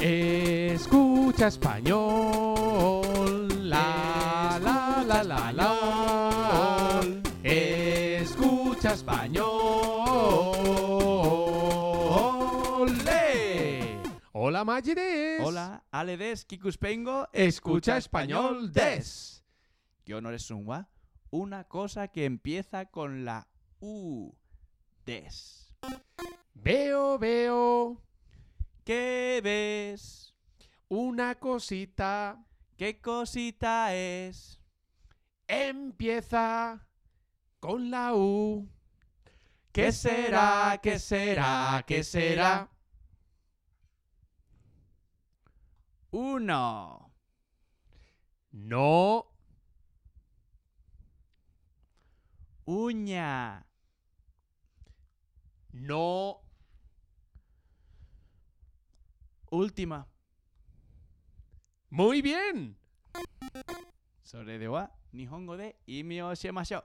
Escucha español. La la la la la. Escucha español. ¡Le! Hola Magides. Hola, Ale des, Kikuspengo, Escucha español des. ¿Qué honor es un wa? Una cosa que empieza con la U. Des. Veo, veo ¿Qué ves? una cosita. ¿Qué cosita es? Empieza con la U. ¿Qué será? ¿Qué será? ¿Qué será? Uno. No, Uña. no, Última. Muy bien. Sobre de wa Nihongo de Imio Shemashou.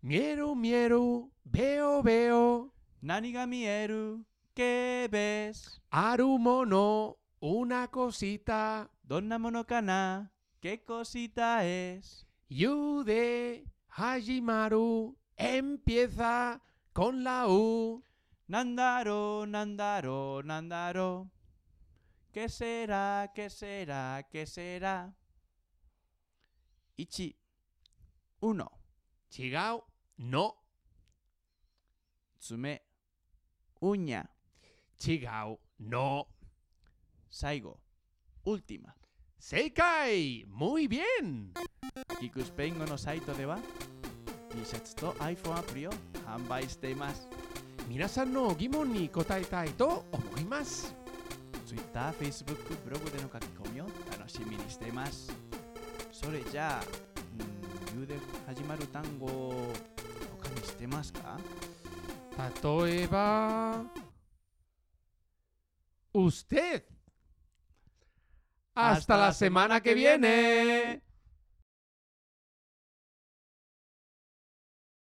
Mieru, mieru, veo, veo. Nani ga mieru, ¿qué ves? Aru mono, una cosita. Donna mono kana, ¿qué cosita es? Yu de Hajimaru, empieza con la U. Nandaro, Nandaro, Nandaro. ¿Qué será? ¿Qué será? ¿Qué será? 1、uno、 Chigao, no. 爪、uña、 Chigao, no. 最後、última。 Seikai, muy bien. キクスペイン語のサイトでは T シャツと iPhone アプリを販売しています。皆さんの疑問に答えたいと思います。 Twitter、Facebook、ブログでの書き込みを楽しみにしています。それじゃあ、うん、U で始まる単語他にしてますか例えば、usted. Hasta la semana que viene.